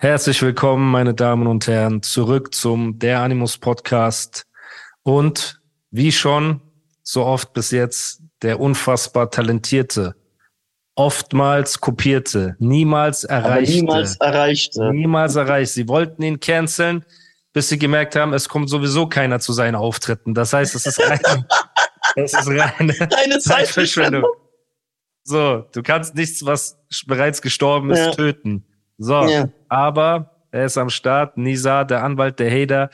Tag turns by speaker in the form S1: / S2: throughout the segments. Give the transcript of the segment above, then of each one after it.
S1: Herzlich willkommen, meine Damen und Herren, zurück zum Der Animus Podcast und wie schon so oft bis jetzt der unfassbar talentierte, oftmals kopierte, niemals erreichte.
S2: Aber niemals erreichte.
S1: Niemals erreicht. Sie wollten ihn canceln, bis sie gemerkt haben, es kommt sowieso keiner zu seinen Auftritten. Das heißt, es ist rein, es ist reine Zeitverschwendung. So, du kannst nichts, was bereits gestorben ist,
S2: Ja.
S1: töten. So,
S2: Ja.
S1: aber er ist am Start. Nisa, der Anwalt, der Hater.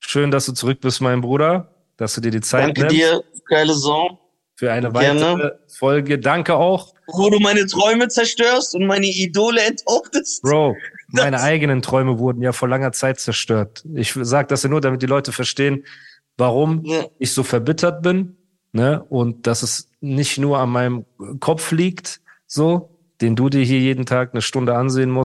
S1: Schön, dass du zurück bist, mein Bruder, dass du dir die Zeit
S2: Danke
S1: nimmst
S2: dir, geile Song.
S1: für eine
S2: Gerne.
S1: weitere Folge. Danke auch,
S2: Wo du meine Träume zerstörst und meine Idole enthauptest.
S1: Bro. Meine
S2: Das-
S1: eigenen Träume wurden ja vor langer Zeit zerstört. Ich sage das ja nur, damit die Leute verstehen, warum
S2: Ja.
S1: ich so verbittert bin, ne? Und dass es nicht nur an meinem Kopf liegt, so, den du dir hier jeden Tag eine Stunde ansehen musst.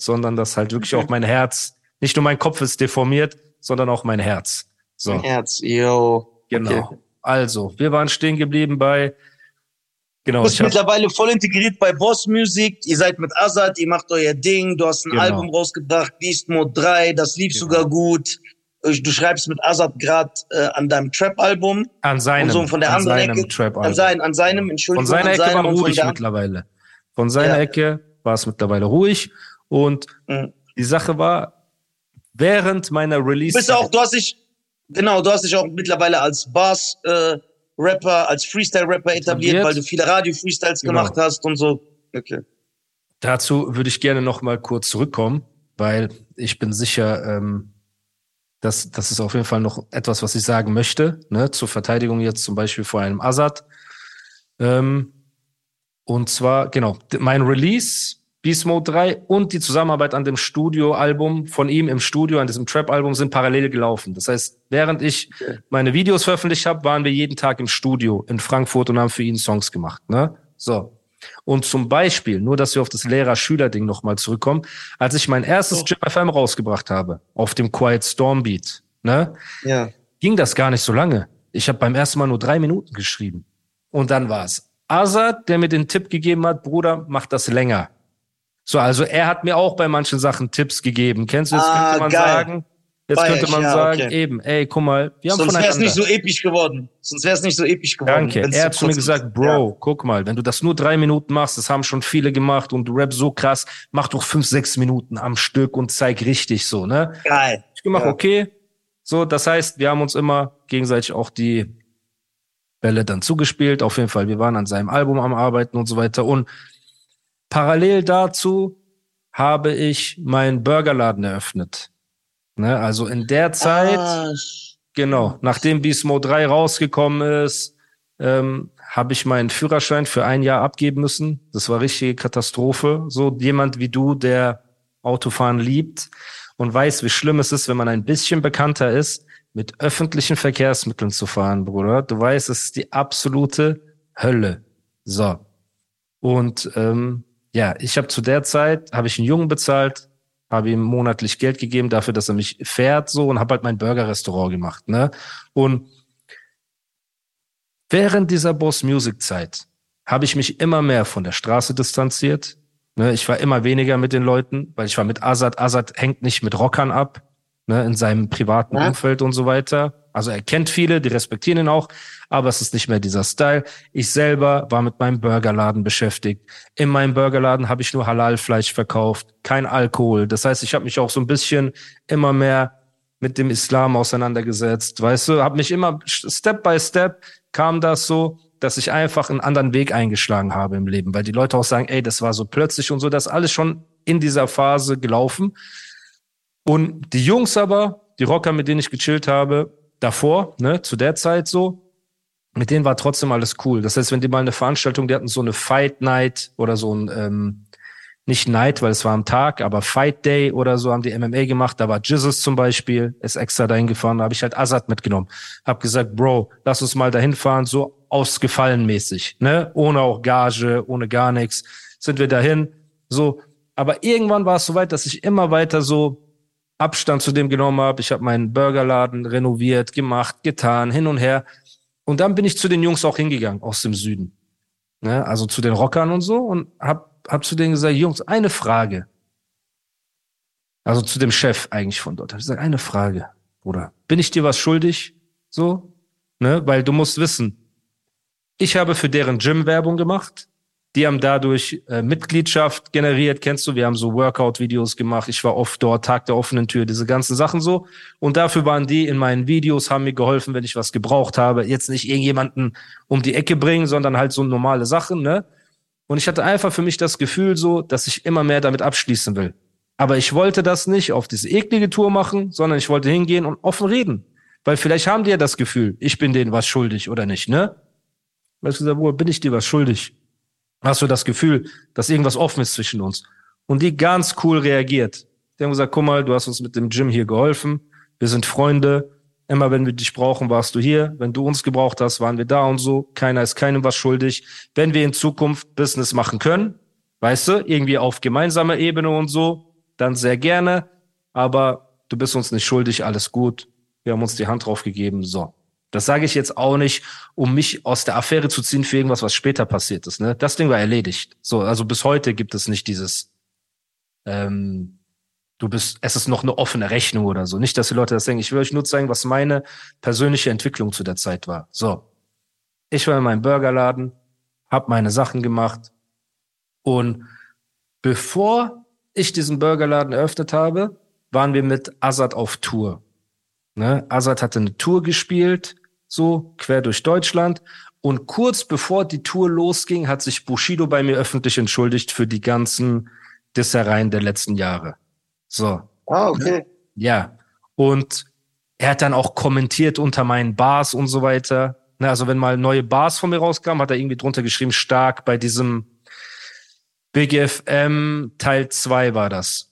S1: Sondern dass halt wirklich auch mein Herz, nicht nur mein Kopf ist deformiert, sondern auch mein Herz. So,
S2: Mein Herz, yo.
S1: genau.
S2: Okay.
S1: Also, wir waren stehen geblieben bei, genau,
S2: Du bist mittlerweile voll integriert bei Boss Music. Ihr seid mit Azad, ihr macht euer Ding. Du hast ein
S1: Genau.
S2: Album rausgebracht, Beast Mode 3. Das lief
S1: Genau.
S2: sogar gut. Du schreibst mit Azad gerade äh, an deinem Trap-Album.
S1: an seinem,
S2: und so von der
S1: an
S2: anderen
S1: seinem
S2: Ecke-
S1: Trap
S2: An, sein, an seinem,
S1: Von
S2: Entschuldigung.
S1: seiner
S2: an
S1: Ecke
S2: seinem
S1: war
S2: von
S1: ruhig mittlerweile. Von seiner
S2: Ja.
S1: Ecke war es mittlerweile ruhig. Und
S2: Mhm.
S1: die Sache war, während meiner
S2: Du
S1: Release.
S2: bist auch, du hast dich, genau, du hast dich auch mittlerweile als Bass, äh, Rapper, als Freestyle-Rapper etabliert,
S1: Etabliert.
S2: weil du viele Radio-Freestyles
S1: Genau.
S2: gemacht hast und so. Okay.
S1: Dazu würde ich gerne noch mal kurz zurückkommen, weil ich bin sicher, ähm, dass das ist auf jeden Fall noch etwas, was ich sagen möchte, ne, zur Verteidigung jetzt zum Beispiel vor einem Assad. Ähm, und zwar, genau, mein Release, Beast Mode 3 und die Zusammenarbeit an dem Studioalbum von ihm im Studio, an diesem Trap-Album, sind parallel gelaufen. Das heißt, während ich meine Videos veröffentlicht habe, waren wir jeden Tag im Studio in Frankfurt und haben für ihn Songs gemacht. Ne? So. Und zum Beispiel, nur dass wir auf das Lehrer-Schüler-Ding nochmal zurückkommen, als ich mein erstes
S2: Oh.
S1: Chip FM rausgebracht habe, auf dem Quiet Storm Beat, ne,
S2: Ja.
S1: ging das gar nicht so lange. Ich habe beim ersten Mal nur drei Minuten geschrieben. Und dann war es Azad, der mir den Tipp gegeben hat, Bruder, mach das länger. So, also er hat mir auch bei manchen Sachen Tipps gegeben. Kennst du, jetzt
S2: Ah,
S1: könnte man
S2: geil.
S1: sagen, jetzt
S2: Feier
S1: könnte man
S2: ja,
S1: sagen,
S2: okay.
S1: eben, ey, guck mal, wir haben
S2: Sonst wäre es nicht so episch geworden. Sonst wäre es nicht so episch geworden.
S1: Danke. Er hat zu mir gesagt. Bro, guck mal, wenn du das nur drei Minuten machst, das haben schon viele gemacht und du rappst so krass, mach doch fünf, sechs Minuten am Stück und zeig richtig so, ne?
S2: Ja. Geil.
S1: Ich gemacht,
S2: Ja.
S1: okay. So, das heißt, wir haben uns immer gegenseitig auch die Bälle dann zugespielt. Auf jeden Fall, wir waren an seinem Album am Arbeiten und so weiter. Und parallel dazu habe ich meinen Burgerladen eröffnet. Ne? Also in der Zeit,
S2: Ah,
S1: Genau, nachdem Mode 3 rausgekommen ist, ähm, habe ich meinen Führerschein für ein Jahr abgeben müssen. Das war richtige Katastrophe. So jemand wie du, der Autofahren liebt und weiß, wie schlimm es ist, wenn man ein bisschen bekannter ist, mit öffentlichen Verkehrsmitteln zu fahren, Bruder. Du weißt, es ist die absolute Hölle. So. Und ähm, ja, ich habe zu der Zeit, habe ich einen Jungen bezahlt, habe ihm monatlich Geld gegeben dafür, dass er mich fährt so und habe halt mein Burger-Restaurant gemacht. Ne? Und während dieser Boss Music Zeit habe ich mich immer mehr von der Straße distanziert. Ne? Ich war immer weniger mit den Leuten, weil ich war mit Azad. Azad hängt nicht mit Rockern ab, ne? in seinem privaten
S2: Ja.
S1: Umfeld und so weiter. Also er kennt viele, die respektieren ihn auch, aber es ist nicht mehr dieser Style. Ich selber war mit meinem Burgerladen beschäftigt. In meinem Burgerladen habe ich nur Halalfleisch verkauft, kein Alkohol. Das heißt, ich habe mich auch so ein bisschen immer mehr mit dem Islam auseinandergesetzt, weißt du, habe mich immer Step by Step kam das so, dass ich einfach einen anderen Weg eingeschlagen habe im Leben, weil die Leute auch sagen, ey, das war so plötzlich und so, das alles schon in dieser Phase gelaufen. Und die Jungs aber, die Rocker, mit denen ich gechillt habe, davor, ne, zu der Zeit so, mit denen war trotzdem alles cool. Das heißt, wenn die mal eine Veranstaltung, die hatten so eine Fight Night oder so ein, ähm, nicht Night, weil es war am Tag, aber Fight Day oder so haben die MMA gemacht. Da war Jesus zum Beispiel, ist extra dahin gefahren. Da habe ich halt Azad mitgenommen. Hab gesagt, Bro, lass uns mal dahin fahren, so ausgefallen mäßig, ne? Ohne auch Gage, ohne gar nichts. Sind wir dahin, so. Aber irgendwann war es so weit, dass ich immer weiter so Abstand zu dem genommen habe. Ich habe meinen Burgerladen renoviert, gemacht, getan, hin und her. Und dann bin ich zu den Jungs auch hingegangen aus dem Süden. Ne? Also zu den Rockern und so und hab hab zu denen gesagt, Jungs, eine Frage. Also zu dem Chef eigentlich von dort. Hab ich gesagt, eine Frage, Bruder. Bin ich dir was schuldig? So? Ne? Weil du musst wissen, ich habe für deren Gym Werbung gemacht. Die haben dadurch äh, Mitgliedschaft generiert, kennst du? Wir haben so Workout-Videos gemacht. Ich war oft dort, Tag der offenen Tür, diese ganzen Sachen so. Und dafür waren die in meinen Videos, haben mir geholfen, wenn ich was gebraucht habe. Jetzt nicht irgendjemanden um die Ecke bringen, sondern halt so normale Sachen, ne? Und ich hatte einfach für mich das Gefühl so, dass ich immer mehr damit abschließen will. Aber ich wollte das nicht auf diese eklige Tour machen, sondern ich wollte hingehen und offen reden. Weil vielleicht haben die ja das Gefühl, ich bin denen was schuldig oder nicht, ne? Weißt du, wo bin ich dir was schuldig? Hast du das Gefühl, dass irgendwas offen ist zwischen uns? Und die ganz cool reagiert. Die haben gesagt, guck mal, du hast uns mit dem Gym hier geholfen. Wir sind Freunde. Immer wenn wir dich brauchen, warst du hier. Wenn du uns gebraucht hast, waren wir da und so. Keiner ist keinem was schuldig. Wenn wir in Zukunft Business machen können, weißt du, irgendwie auf gemeinsamer Ebene und so, dann sehr gerne. Aber du bist uns nicht schuldig, alles gut. Wir haben uns die Hand drauf gegeben, so. Das sage ich jetzt auch nicht, um mich aus der Affäre zu ziehen für irgendwas, was später passiert ist. Ne? Das Ding war erledigt. So, also bis heute gibt es nicht dieses, ähm, du bist, es ist noch eine offene Rechnung oder so. Nicht, dass die Leute das denken. Ich will euch nur zeigen, was meine persönliche Entwicklung zu der Zeit war. So. Ich war in meinem Burgerladen, habe meine Sachen gemacht und bevor ich diesen Burgerladen eröffnet habe, waren wir mit Azad auf Tour. Ne? Azad hatte eine Tour gespielt, so quer durch Deutschland. Und kurz bevor die Tour losging, hat sich Bushido bei mir öffentlich entschuldigt für die ganzen Dissereien der letzten Jahre. So.
S2: Ah, okay.
S1: Ja. Und er hat dann auch kommentiert unter meinen Bars und so weiter. Ne, also wenn mal neue Bars von mir rauskamen, hat er irgendwie drunter geschrieben, stark bei diesem Big FM Teil 2 war das.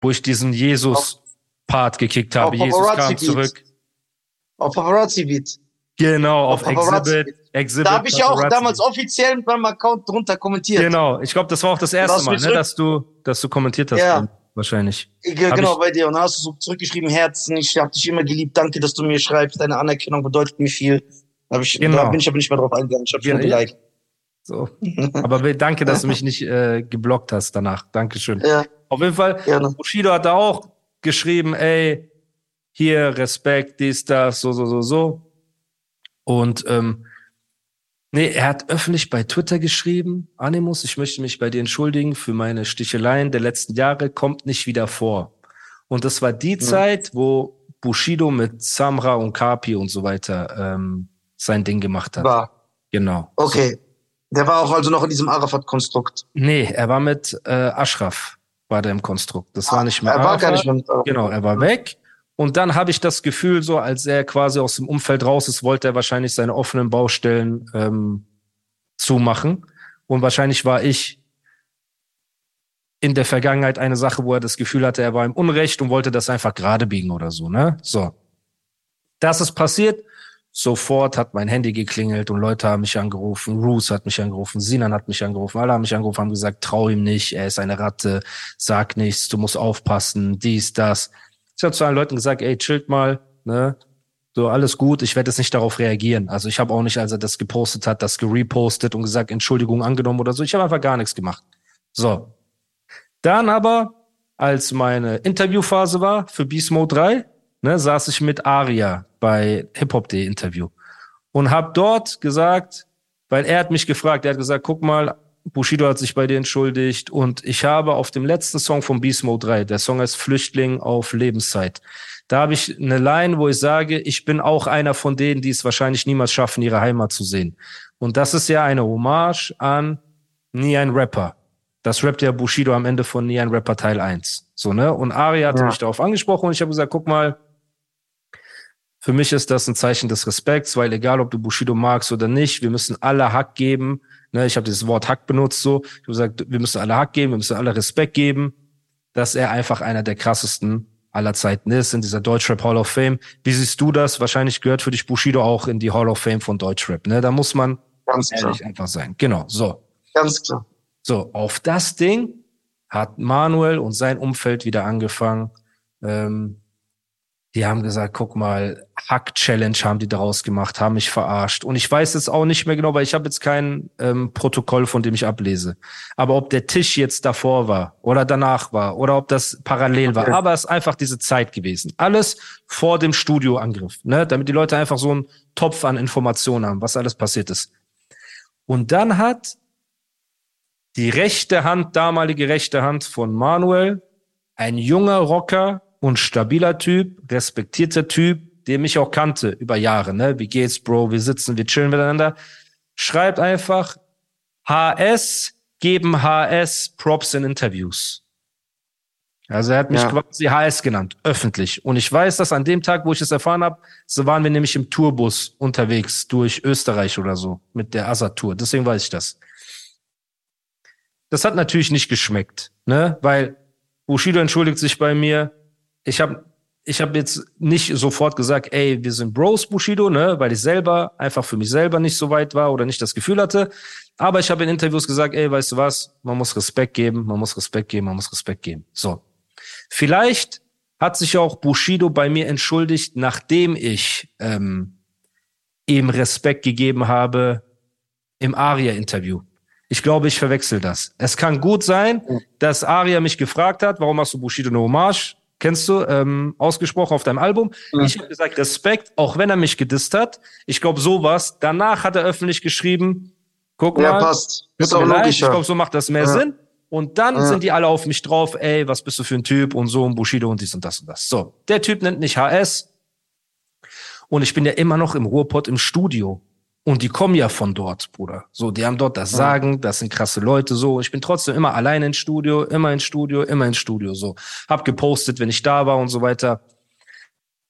S1: Wo ich diesen Jesus-Part gekickt habe. Jesus kam
S2: Paparazzi-Beat.
S1: zurück.
S2: Auf Paparazzi Beat.
S1: Genau, auf,
S2: Auf.
S1: Exhibit. Exhibit
S2: Da habe ich ja auch damals offiziell mit meinem Account drunter kommentiert.
S1: Genau, ich glaube, das war auch das erste Mal, ne, dass du, dass du kommentiert hast.
S2: Ja.
S1: Wahrscheinlich.
S2: Ge-
S1: Hab
S2: Genau, bei dir. Und dann hast du so zurückgeschrieben, Herzen, ich habe dich immer geliebt, danke, dass du mir schreibst, deine Anerkennung bedeutet mir viel. Da, ich,
S1: Genau.
S2: da bin ich aber nicht mehr drauf eingegangen, ich habe
S1: Ja,
S2: nur
S1: ja.
S2: geliked.
S1: So. Aber danke, dass du mich nicht äh, geblockt hast danach. Dankeschön.
S2: Ja,
S1: Auf jeden Fall,
S2: gerne.
S1: Bushido hat da auch geschrieben, ey, hier Respekt, dies, das, so, so, so, so. Und ähm, nee, er hat öffentlich bei Twitter geschrieben, Animus, ich möchte mich bei dir entschuldigen für meine Sticheleien der letzten Jahre, kommt nicht wieder vor. Und das war die Zeit, wo Bushido mit Samra und Kapi und so weiter ähm, sein Ding gemacht hat.
S2: War.
S1: Genau.
S2: Okay. Der war auch also noch in diesem Arafat-Konstrukt.
S1: Nee, er war mit äh, Ashraf, war der im Konstrukt. Das war nicht mehr
S2: Er war gar
S1: Arafat.
S2: nicht mehr mit Arafat.
S1: Genau, er war weg. Und dann habe ich das Gefühl, so als er quasi aus dem Umfeld raus ist, wollte er wahrscheinlich seine offenen Baustellen ähm, zumachen. Und wahrscheinlich war ich in der Vergangenheit eine Sache, wo er das Gefühl hatte, er war im Unrecht und wollte das einfach gerade biegen oder so, ne? So. Das ist passiert. Sofort hat mein Handy geklingelt und Leute haben mich angerufen. Roos hat mich angerufen, Sinan hat mich angerufen, alle haben mich angerufen, haben gesagt, trau ihm nicht, er ist eine Ratte, sag nichts, du musst aufpassen, dies, das. Ich habe zu allen Leuten gesagt, ey, chillt mal, ne? So, alles gut, ich werde jetzt nicht darauf reagieren. Also ich habe auch nicht, als er das gepostet hat, das gerepostet und gesagt, Entschuldigung angenommen oder so. Ich habe einfach gar nichts gemacht. So. Dann aber, als meine Interviewphase war für Beast Mode 3, ne, saß ich mit Aria bei Hip Hop Day Interview und habe dort gesagt, weil er hat mich gefragt, er hat gesagt, guck mal, Bushido hat sich bei dir entschuldigt und ich habe auf dem letzten Song von Beast Mode 3, der Song heißt Flüchtling auf Lebenszeit, da habe ich eine Line, wo ich sage, ich bin auch einer von denen, die es wahrscheinlich niemals schaffen, ihre Heimat zu sehen. Und das ist ja eine Hommage an Nie ein Rapper. Das rappt ja Bushido am Ende von Nie ein Rapper Teil 1. So, ne? Und Ari hatte ja. mich darauf angesprochen und ich habe gesagt, guck mal, für mich ist das ein Zeichen des Respekts, weil egal, ob du Bushido magst oder nicht, wir müssen alle Hack geben. Ne, ich habe dieses Wort Hack benutzt so. Ich habe gesagt, wir müssen alle Hack geben, wir müssen alle Respekt geben, dass er einfach einer der krassesten aller Zeiten ist in dieser Deutschrap Hall of Fame. Wie siehst du das? Wahrscheinlich gehört für dich Bushido auch in die Hall of Fame von Deutschrap. Ne? Da muss man Ganz ehrlich klar. einfach sein. Genau, so.
S2: Ganz klar.
S1: So, auf das Ding hat Manuel und sein Umfeld wieder angefangen, ähm, die haben gesagt, guck mal, Hack-Challenge haben die daraus gemacht, haben mich verarscht. Und ich weiß jetzt auch nicht mehr genau, weil ich habe jetzt kein ähm, Protokoll, von dem ich ablese. Aber ob der Tisch jetzt davor war oder danach war oder ob das parallel war, aber es ist einfach diese Zeit gewesen. Alles vor dem Studioangriff, ne? damit die Leute einfach so einen Topf an Informationen haben, was alles passiert ist. Und dann hat die rechte Hand, damalige rechte Hand von Manuel, ein junger Rocker, und stabiler Typ, respektierter Typ, der mich auch kannte über Jahre, ne? Wie geht's, Bro? Wir sitzen, wir chillen miteinander. Schreibt einfach HS, geben HS Props in Interviews. Also er hat mich ja. quasi HS genannt, öffentlich. Und ich weiß, dass an dem Tag, wo ich es erfahren habe, so waren wir nämlich im Tourbus unterwegs durch Österreich oder so mit der Asa-Tour. Deswegen weiß ich das. Das hat natürlich nicht geschmeckt, ne? Weil Bushido entschuldigt sich bei mir, ich habe ich hab jetzt nicht sofort gesagt, ey, wir sind Bros Bushido, ne, weil ich selber einfach für mich selber nicht so weit war oder nicht das Gefühl hatte. Aber ich habe in Interviews gesagt, ey, weißt du was, man muss Respekt geben, man muss Respekt geben, man muss Respekt geben. So. Vielleicht hat sich auch Bushido bei mir entschuldigt, nachdem ich ähm, ihm Respekt gegeben habe im Aria-Interview. Ich glaube, ich verwechsel das. Es kann gut sein, dass Aria mich gefragt hat, warum machst du Bushido eine Hommage? Kennst du, ähm, ausgesprochen auf deinem Album. Mhm. Ich habe gesagt, Respekt, auch wenn er mich gedisst hat. Ich glaube, sowas. Danach hat er öffentlich geschrieben, guck ja, mal, passt. Ist auch leid. ich glaube, so macht das mehr ja. Sinn. Und dann ja. sind die alle auf mich drauf, ey, was bist du für ein Typ und so und Bushido und dies und das und das. So, der Typ nennt mich HS. Und ich bin ja immer noch im Ruhrpott im Studio. Und die kommen ja von dort, Bruder. So, die haben dort das Sagen, das sind krasse Leute, so. Ich bin trotzdem immer allein ins Studio, immer ins Studio, immer ins Studio, so. Hab gepostet, wenn ich da war und so weiter.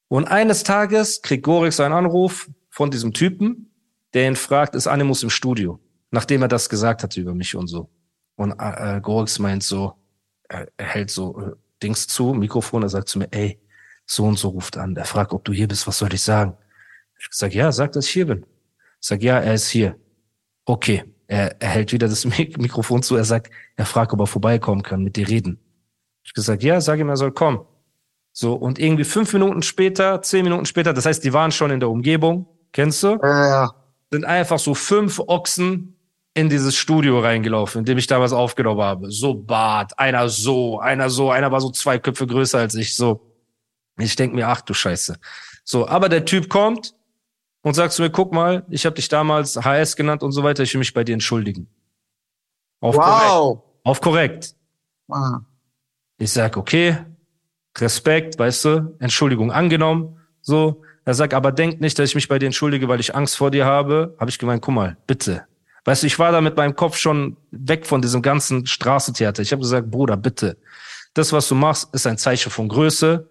S1: Und eines Tages kriegt Gorix einen Anruf von diesem Typen, der ihn fragt, ist Animus im Studio? Nachdem er das gesagt hatte über mich und so. Und äh, Gorix meint so, er, er hält so äh, Dings zu, Mikrofon, er sagt zu mir, ey, so und so ruft an. Er fragt, ob du hier bist, was soll ich sagen? Ich sag, ja, sag, dass ich hier bin. Sag, ja, er ist hier. Okay. Er, er hält wieder das Mikrofon zu. Er sagt, er fragt, ob er vorbeikommen kann, mit dir reden. Ich gesagt, ja, sag ihm, er soll kommen. So, und irgendwie fünf Minuten später, zehn Minuten später, das heißt, die waren schon in der Umgebung, kennst du?
S2: Ja, ja.
S1: Sind einfach so fünf Ochsen in dieses Studio reingelaufen, in dem ich damals aufgenommen habe. So Bart, einer so, einer so, einer war so zwei Köpfe größer als ich, so. Ich denk mir, ach du Scheiße. So, aber der Typ kommt, und sagst du mir, guck mal, ich habe dich damals HS genannt und so weiter, ich will mich bei dir entschuldigen. Auf wow. korrekt. Auf korrekt. Wow. Ich sag, okay, Respekt, weißt du, Entschuldigung angenommen, so. Er sagt, aber denk nicht, dass ich mich bei dir entschuldige, weil ich Angst vor dir habe. Habe ich gemeint, guck mal, bitte. Weißt du, ich war da mit meinem Kopf schon weg von diesem ganzen Straßentheater. Ich habe gesagt, Bruder, bitte. Das, was du machst, ist ein Zeichen von Größe.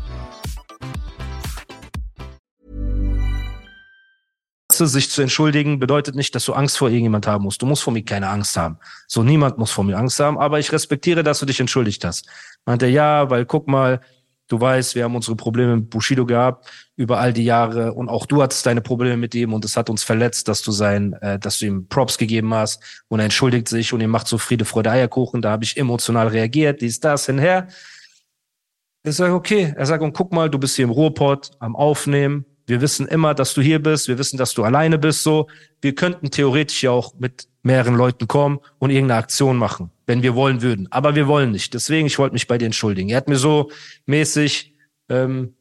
S1: Sich zu entschuldigen bedeutet nicht, dass du Angst vor irgendjemand haben musst. Du musst vor mir keine Angst haben. So, niemand muss vor mir Angst haben, aber ich respektiere, dass du dich entschuldigt hast. Meinte, ja, weil guck mal, du weißt, wir haben unsere Probleme mit Bushido gehabt über all die Jahre und auch du hattest deine Probleme mit ihm und es hat uns verletzt, dass du sein, äh, dass du ihm Props gegeben hast und er entschuldigt sich und ihm macht so Friede, Freude, Eierkuchen. Da habe ich emotional reagiert, dies, das, hinher. Ich sage, okay. Er sagt, und guck mal, du bist hier im Ruhrpott am Aufnehmen. Wir wissen immer, dass du hier bist. Wir wissen, dass du alleine bist. So, wir könnten theoretisch ja auch mit mehreren Leuten kommen und irgendeine Aktion machen, wenn wir wollen würden. Aber wir wollen nicht. Deswegen, ich wollte mich bei dir entschuldigen. Er hat mir so mäßig ähm,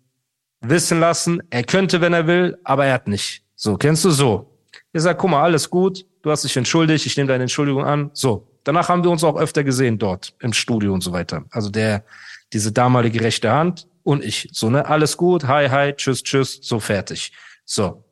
S1: wissen lassen, er könnte, wenn er will, aber er hat nicht. So, kennst du so? Er sagt, guck mal, alles gut. Du hast dich entschuldigt. Ich nehme deine Entschuldigung an. So. Danach haben wir uns auch öfter gesehen dort im Studio und so weiter. Also der diese damalige rechte Hand und ich. So, ne, alles gut, hi, hi, tschüss, tschüss, so fertig. So.